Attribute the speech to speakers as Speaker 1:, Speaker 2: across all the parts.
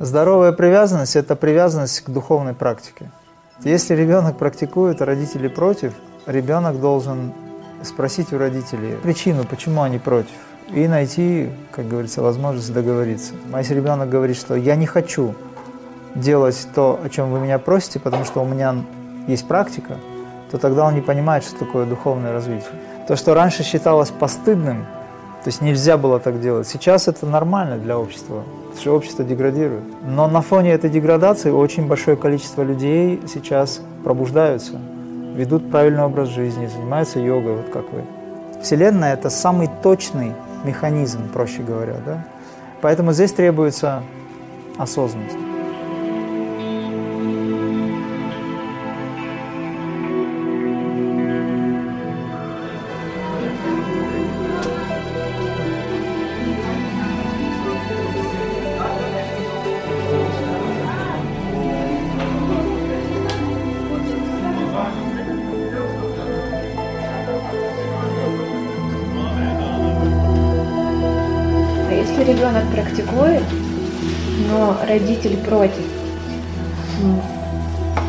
Speaker 1: Здоровая привязанность – это привязанность к духовной практике. Если ребенок практикует, а родители против, ребенок должен спросить у родителей причину, почему они против, и найти, как говорится, возможность договориться. А если ребенок говорит, что я не хочу делать то, о чем вы меня просите, потому что у меня есть практика, то тогда он не понимает, что такое духовное развитие. То, что раньше считалось постыдным, то есть нельзя было так делать. Сейчас это нормально для общества, потому что общество деградирует. Но на фоне этой деградации очень большое количество людей сейчас пробуждаются, ведут правильный образ жизни, занимаются йогой, вот как вы. Вселенная – это самый точный механизм, проще говоря. Да? Поэтому здесь требуется осознанность.
Speaker 2: Ребенок практикует, но родитель против,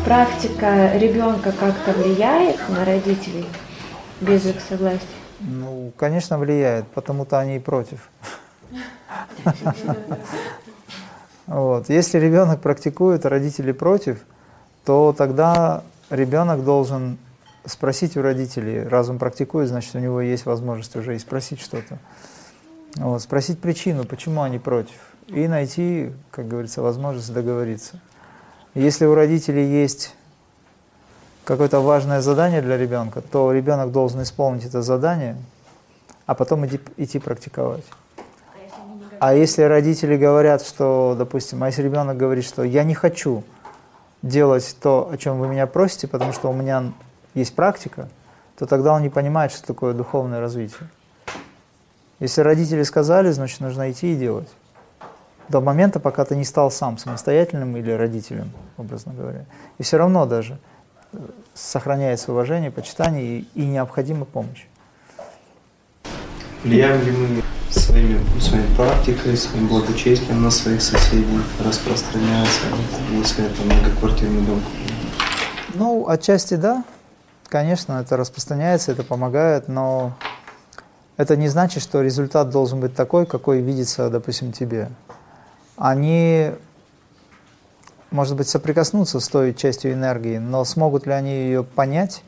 Speaker 2: практика ребенка как-то влияет на родителей без их согласия?
Speaker 1: Ну, конечно, влияет, потому-то они и против. Вот. Если ребенок практикует, а родители против, то тогда ребенок должен спросить у родителей, раз он практикует, значит, у него есть возможность уже и спросить что-то. Вот, спросить причину, почему они против, и найти, как говорится, возможность договориться. Если у родителей есть какое-то важное задание для ребенка, то ребенок должен исполнить это задание, а потом идти, идти практиковать. А если родители говорят, что, допустим, а если ребенок говорит, что я не хочу делать то, о чем вы меня просите, потому что у меня есть практика, то тогда он не понимает, что такое духовное развитие. Если родители сказали, значит, нужно идти и делать. До момента, пока ты не стал сам самостоятельным или родителем, образно говоря. И все равно даже э, сохраняется уважение, почитание и, и необходима помощь.
Speaker 3: Влияем ли мы своими, своей практикой, своим благочестием на своих соседей, распространяется, если это многоквартирный дом?
Speaker 1: Ну, отчасти да. Конечно, это распространяется, это помогает, но это не значит, что результат должен быть такой, какой видится, допустим, тебе. Они, может быть, соприкоснутся с той частью энергии, но смогут ли они ее понять,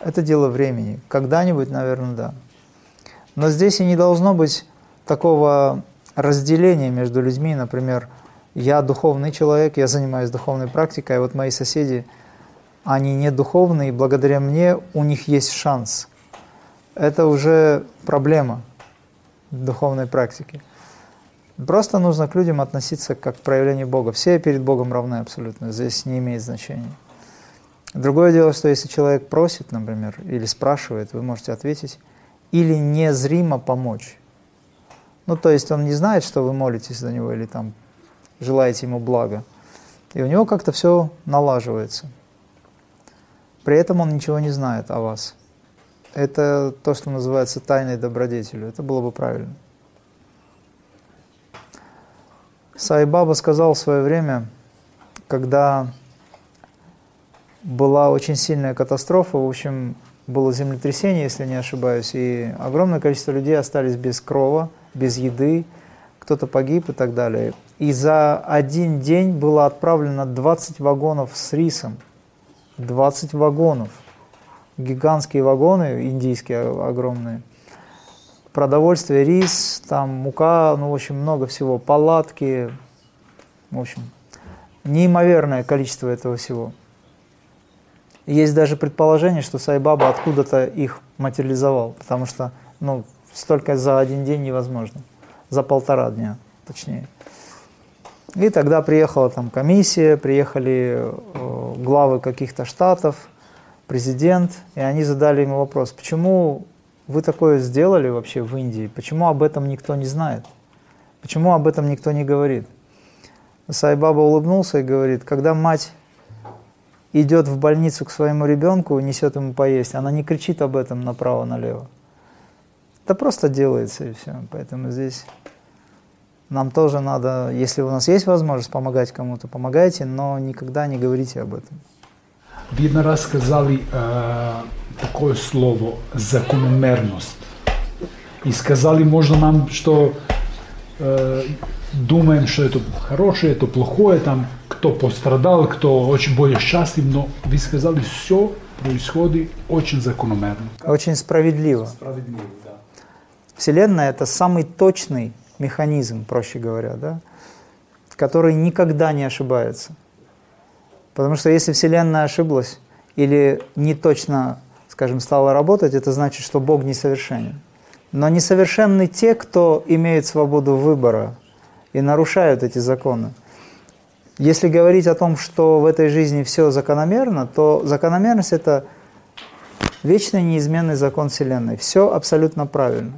Speaker 1: это дело времени. Когда-нибудь, наверное, да. Но здесь и не должно быть такого разделения между людьми, например, я духовный человек, я занимаюсь духовной практикой, а вот мои соседи, они не духовные, и благодаря мне у них есть шанс – это уже проблема духовной практики. Просто нужно к людям относиться как к проявлению Бога. Все перед Богом равны абсолютно, здесь не имеет значения. Другое дело, что если человек просит, например, или спрашивает, вы можете ответить, или незримо помочь. Ну, то есть он не знает, что вы молитесь за него или там желаете ему блага. И у него как-то все налаживается. При этом он ничего не знает о вас это то, что называется тайной добродетелью. Это было бы правильно. Сайбаба сказал в свое время, когда была очень сильная катастрофа, в общем, было землетрясение, если не ошибаюсь, и огромное количество людей остались без крова, без еды, кто-то погиб и так далее. И за один день было отправлено 20 вагонов с рисом. 20 вагонов – гигантские вагоны, индийские огромные, продовольствие, рис, там мука, ну, в общем, много всего, палатки, в общем, неимоверное количество этого всего. Есть даже предположение, что Сайбаба откуда-то их материализовал, потому что, ну, столько за один день невозможно, за полтора дня, точнее. И тогда приехала там комиссия, приехали э, главы каких-то штатов, президент, и они задали ему вопрос, почему вы такое сделали вообще в Индии, почему об этом никто не знает, почему об этом никто не говорит. Сайбаба улыбнулся и говорит, когда мать идет в больницу к своему ребенку, несет ему поесть, она не кричит об этом направо-налево. Это просто делается и все. Поэтому здесь Нам тоже надо, если у нас есть возможность помогать кому-то, помогайте, но никогда не говорите об этом.
Speaker 4: Ви една раз сказали е, такое слово закономерност. И сказали možda нам, что е, думаем, что это хорошее, это плохое, там кто пострадал, кто очень более счастлив, но вы сказали, все происходит очень закономерно.
Speaker 1: Очень справедливо.
Speaker 4: Справедливо, да.
Speaker 1: Вселенная – это самый точный механизм, проще говоря, да, который никогда не ошибается. Потому что если Вселенная ошиблась или не точно, скажем, стала работать, это значит, что Бог несовершенен. Но несовершенны те, кто имеет свободу выбора и нарушают эти законы. Если говорить о том, что в этой жизни все закономерно, то закономерность – это вечный неизменный закон Вселенной. Все абсолютно правильно.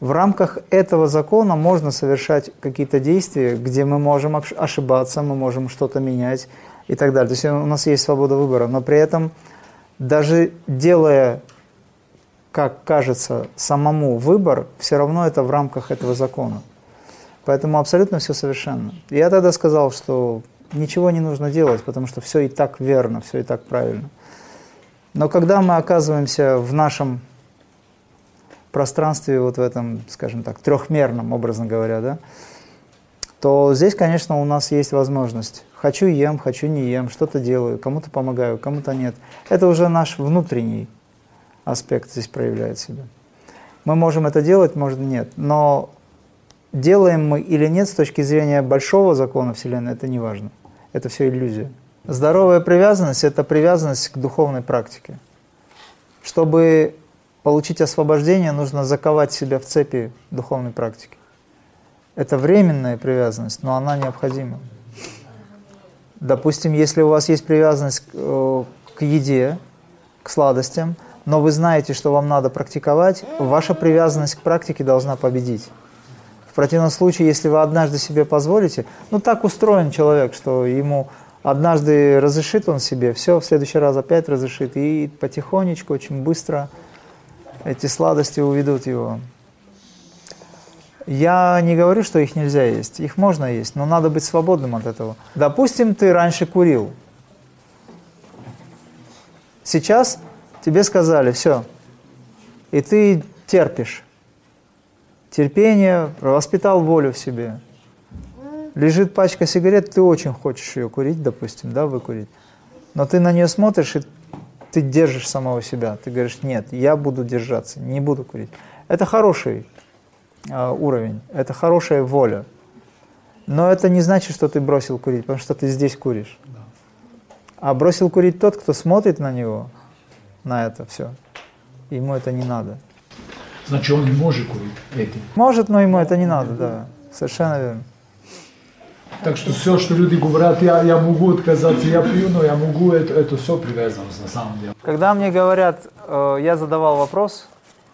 Speaker 1: В рамках этого закона можно совершать какие-то действия, где мы можем ошибаться, мы можем что-то менять и так далее. То есть у нас есть свобода выбора, но при этом даже делая, как кажется, самому выбор, все равно это в рамках этого закона. Поэтому абсолютно все совершенно. Я тогда сказал, что ничего не нужно делать, потому что все и так верно, все и так правильно. Но когда мы оказываемся в нашем пространстве, вот в этом, скажем так, трехмерном, образно говоря, да, то здесь, конечно, у нас есть возможность. Хочу ем, хочу не ем, что-то делаю, кому-то помогаю, кому-то нет. Это уже наш внутренний аспект здесь проявляет себя. Мы можем это делать, может нет, но делаем мы или нет с точки зрения большого закона Вселенной, это не важно. Это все иллюзия. Здоровая привязанность – это привязанность к духовной практике. Чтобы получить освобождение, нужно заковать себя в цепи духовной практики. Это временная привязанность, но она необходима. Допустим, если у вас есть привязанность к, э, к еде, к сладостям, но вы знаете, что вам надо практиковать, ваша привязанность к практике должна победить. В противном случае, если вы однажды себе позволите, ну так устроен человек, что ему однажды разрешит он себе, все, в следующий раз опять разрешит, и потихонечку, очень быстро – эти сладости уведут его. Я не говорю, что их нельзя есть. Их можно есть, но надо быть свободным от этого. Допустим, ты раньше курил. Сейчас тебе сказали, все, и ты терпишь. Терпение, воспитал волю в себе. Лежит пачка сигарет, ты очень хочешь ее курить, допустим, да, выкурить. Но ты на нее смотришь, и ты держишь самого себя. Ты говоришь, нет, я буду держаться, не буду курить. Это хороший уровень, это хорошая воля. Но это не значит, что ты бросил курить, потому что ты здесь куришь. А бросил курить тот, кто смотрит на него, на это все. Ему это не надо.
Speaker 4: Значит, он не может курить этим.
Speaker 1: Может, но ему это не надо, да. Совершенно верно.
Speaker 4: Так что все, что люди говорят, я, я могу отказаться, я пью, но я могу, это, это все привязанность на самом деле.
Speaker 1: Когда мне говорят, э, я задавал вопрос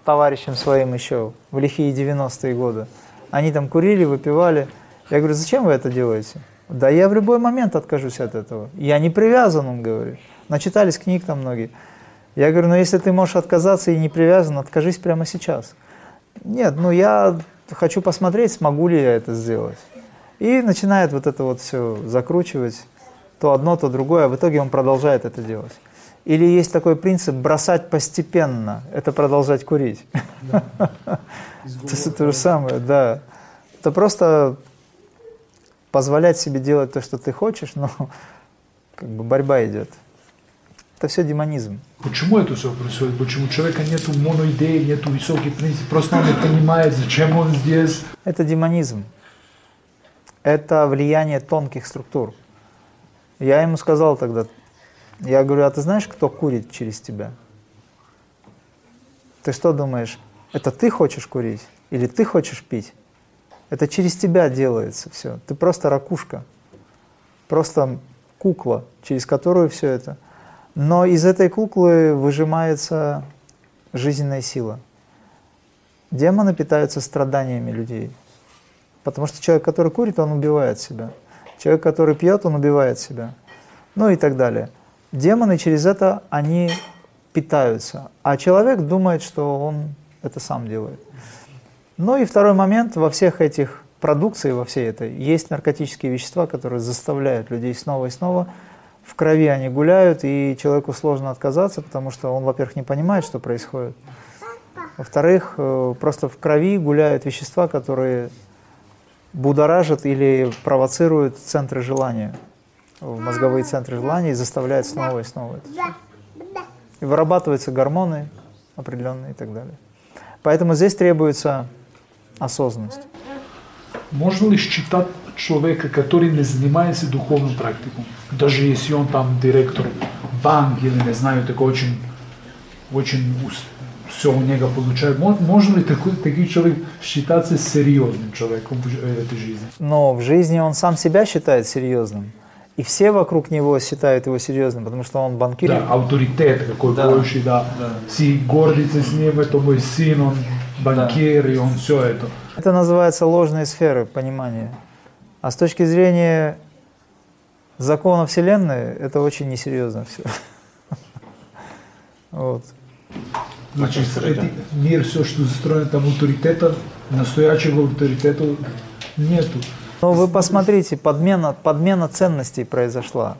Speaker 1: товарищам своим еще в лихие 90-е годы, они там курили, выпивали, я говорю, зачем вы это делаете? Да я в любой момент откажусь от этого. Я не привязан, он говорит. Начитались книг там многие. Я говорю, ну если ты можешь отказаться и не привязан, откажись прямо сейчас. Нет, ну я хочу посмотреть, смогу ли я это сделать. И начинает вот это вот все закручивать, то одно, то другое, а в итоге он продолжает это делать. Или есть такой принцип бросать постепенно, это продолжать курить. Есть то же самое, да. Это просто позволять себе делать то, что ты хочешь, но как бы борьба идет. Это все демонизм.
Speaker 4: Почему это все происходит? Почему у человека нет моноидеи, нет высоких принципов, просто он не понимает, зачем он здесь?
Speaker 1: Это демонизм это влияние тонких структур. Я ему сказал тогда, я говорю, а ты знаешь, кто курит через тебя? Ты что думаешь, это ты хочешь курить или ты хочешь пить? Это через тебя делается все. Ты просто ракушка, просто кукла, через которую все это. Но из этой куклы выжимается жизненная сила. Демоны питаются страданиями людей. Потому что человек, который курит, он убивает себя. Человек, который пьет, он убивает себя. Ну и так далее. Демоны через это, они питаются. А человек думает, что он это сам делает. Ну и второй момент, во всех этих продукции во всей этой есть наркотические вещества, которые заставляют людей снова и снова в крови они гуляют, и человеку сложно отказаться, потому что он, во-первых, не понимает, что происходит. Во-вторых, э, просто в крови гуляют вещества, которые будоражат или провоцируют центры желания, мозговые центры желания и заставляют снова и снова это. И вырабатываются гормоны определенные и так далее. Поэтому здесь требуется осознанность.
Speaker 4: Можно ли считать человека, который не занимается духовной практикой, даже если он там директор банк или не знаю, такой очень, очень все у него получает. Можно ли такой, такой человек считаться серьезным человеком в этой жизни?
Speaker 1: Но в жизни он сам себя считает серьезным. И все вокруг него считают его серьезным, потому что он банкир.
Speaker 4: Да, авторитет какой да. больше, да. да. Все гордятся с ним, это мой сын, он банкир, да. и он все это.
Speaker 1: Это называется ложные сферы понимания. А с точки зрения закона Вселенной, это очень несерьезно все. Вот.
Speaker 4: Значит, мир, все, что застроено там авторитета, настоящего авторитета нету.
Speaker 1: Но вы посмотрите, подмена, подмена ценностей произошла.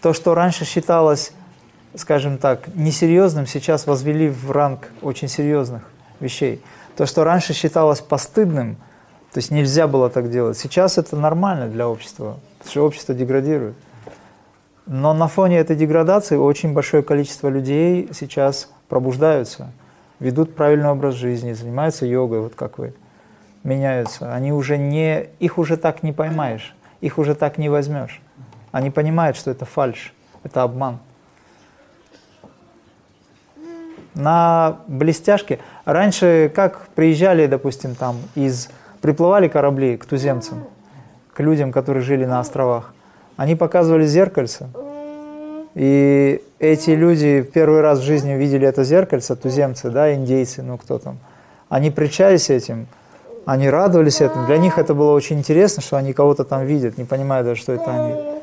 Speaker 1: То, что раньше считалось, скажем так, несерьезным, сейчас возвели в ранг очень серьезных вещей. То, что раньше считалось постыдным, то есть нельзя было так делать, сейчас это нормально для общества, потому что общество деградирует. Но на фоне этой деградации очень большое количество людей сейчас пробуждаются, ведут правильный образ жизни, занимаются йогой, вот как вы, меняются. Они уже не, их уже так не поймаешь, их уже так не возьмешь. Они понимают, что это фальш, это обман. На блестяшке, раньше как приезжали, допустим, там из, приплывали корабли к туземцам, к людям, которые жили на островах, они показывали зеркальце, и эти люди первый раз в жизни увидели это зеркальце, туземцы, да, индейцы, ну кто там. Они причались этим, они радовались этому. Для них это было очень интересно, что они кого-то там видят, не понимая даже, что это они.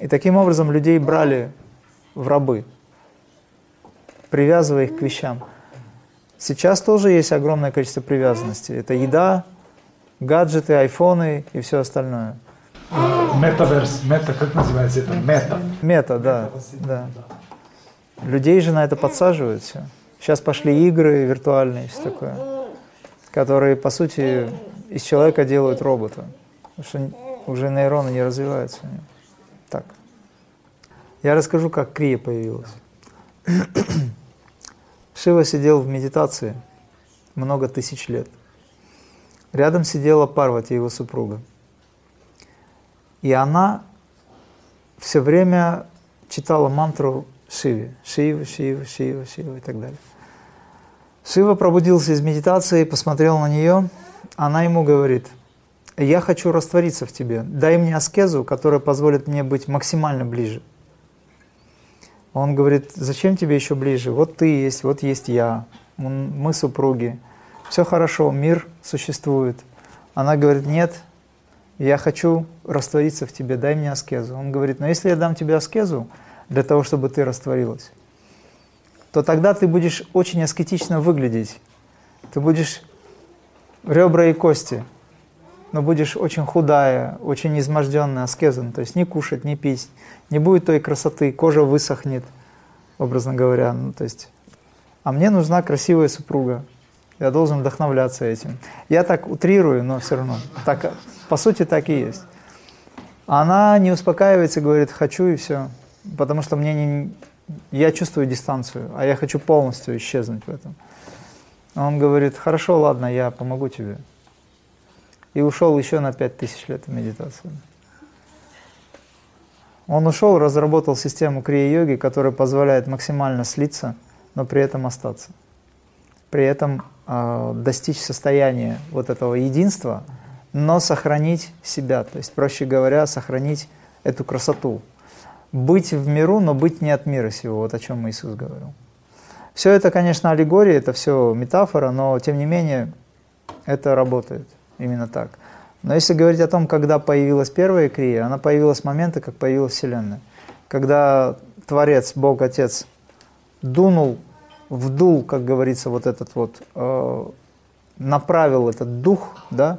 Speaker 1: И таким образом людей брали в рабы, привязывая их к вещам. Сейчас тоже есть огромное количество привязанности. Это еда, гаджеты, айфоны и все остальное.
Speaker 4: Метаверс, мета, как называется это? Мета.
Speaker 1: Мета, да, да. Людей же на это подсаживают все. Сейчас пошли игры виртуальные, все такое, которые, по сути, из человека делают робота. Потому что уже нейроны не развиваются. Так. Я расскажу, как крия появилась. Шива сидел в медитации много тысяч лет. Рядом сидела Парвати, его супруга. И она все время читала мантру Шиве. Шива, Шива, Шива, Шива и так далее. Шива пробудился из медитации, посмотрел на нее. Она ему говорит, я хочу раствориться в тебе. Дай мне аскезу, которая позволит мне быть максимально ближе. Он говорит, зачем тебе еще ближе? Вот ты есть, вот есть я, мы супруги. Все хорошо, мир существует. Она говорит, нет, я хочу раствориться в тебе, дай мне аскезу. Он говорит, но если я дам тебе аскезу для того, чтобы ты растворилась, то тогда ты будешь очень аскетично выглядеть. Ты будешь ребра и кости, но будешь очень худая, очень изможденная аскеза. То есть не кушать, не пить, не будет той красоты, кожа высохнет, образно говоря. Ну, то есть, а мне нужна красивая супруга. Я должен вдохновляться этим. Я так утрирую, но все равно. Так, по сути, так и есть. Она не успокаивается, говорит, хочу и все. Потому что мне не... Я чувствую дистанцию, а я хочу полностью исчезнуть в этом. Он говорит, хорошо, ладно, я помогу тебе. И ушел еще на пять тысяч лет в медитацию. Он ушел, разработал систему крия-йоги, которая позволяет максимально слиться, но при этом остаться. При этом э, достичь состояния вот этого единства – но сохранить себя, то есть, проще говоря, сохранить эту красоту. Быть в миру, но быть не от мира сего, вот о чем Иисус говорил. Все это, конечно, аллегория, это все метафора, но тем не менее это работает именно так. Но если говорить о том, когда появилась первая крия, она появилась с момента, как появилась Вселенная. Когда Творец, Бог, Отец дунул, вдул, как говорится, вот этот вот, э, направил этот дух, да,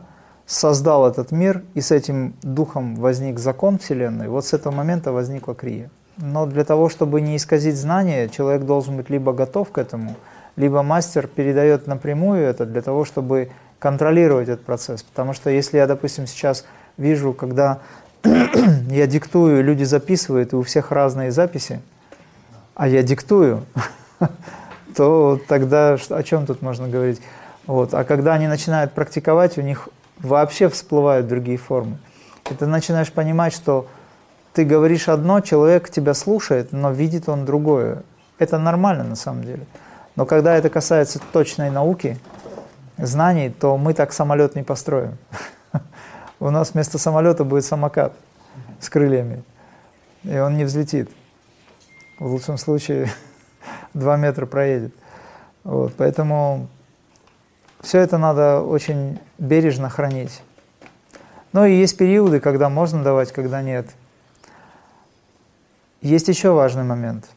Speaker 1: создал этот мир, и с этим духом возник закон Вселенной, вот с этого момента возникла крия. Но для того, чтобы не исказить знания, человек должен быть либо готов к этому, либо мастер передает напрямую это для того, чтобы контролировать этот процесс. Потому что если я, допустим, сейчас вижу, когда я диктую, люди записывают, и у всех разные записи, а я диктую, то тогда о чем тут можно говорить? Вот. А когда они начинают практиковать, у них вообще всплывают другие формы. И ты начинаешь понимать, что ты говоришь одно, человек тебя слушает, но видит он другое. Это нормально на самом деле. Но когда это касается точной науки, знаний, то мы так самолет не построим. У нас вместо самолета будет самокат с крыльями, и он не взлетит. В лучшем случае два метра проедет. Вот, поэтому все это надо очень бережно хранить. Но и есть периоды, когда можно давать, когда нет. Есть еще важный момент.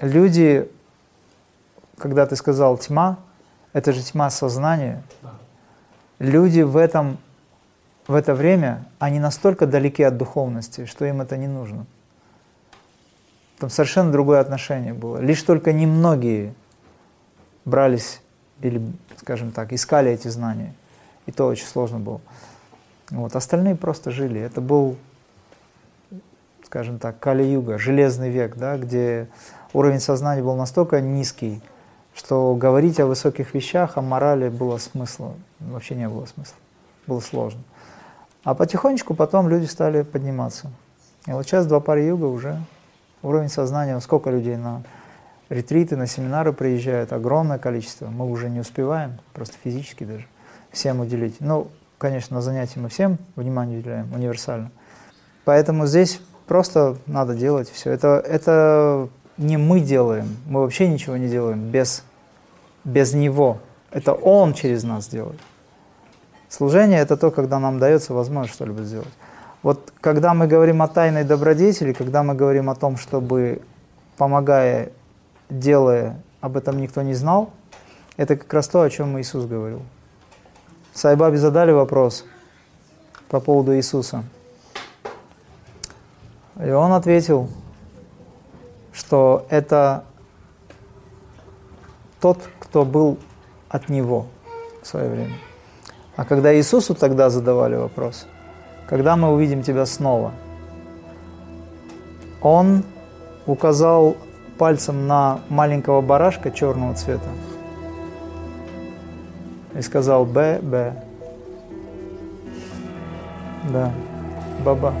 Speaker 1: Люди, когда ты сказал тьма, это же тьма сознания. Люди в этом в это время, они настолько далеки от духовности, что им это не нужно. Там совершенно другое отношение было. Лишь только немногие брались или, скажем так, искали эти знания. И то очень сложно было. Вот. Остальные просто жили. Это был, скажем так, Кали-юга, железный век, да, где уровень сознания был настолько низкий, что говорить о высоких вещах, о морали было смысла, вообще не было смысла. Было сложно. А потихонечку потом люди стали подниматься. И вот сейчас два пары юга уже уровень сознания, сколько людей на ретриты, на семинары приезжают, огромное количество. Мы уже не успеваем, просто физически даже, всем уделить. Ну, конечно, на занятия мы всем внимание уделяем, универсально. Поэтому здесь просто надо делать все. Это, это не мы делаем, мы вообще ничего не делаем без, без Него. Это Он через нас делает. Служение – это то, когда нам дается возможность что-либо сделать. Вот когда мы говорим о тайной добродетели, когда мы говорим о том, чтобы, помогая делая, об этом никто не знал, это как раз то, о чем Иисус говорил. Сайбаби задали вопрос по поводу Иисуса. И он ответил, что это тот, кто был от Него в свое время. А когда Иисусу тогда задавали вопрос, когда мы увидим Тебя снова, Он указал пальцем на маленького барашка черного цвета и сказал «Б, Б». Да, баба.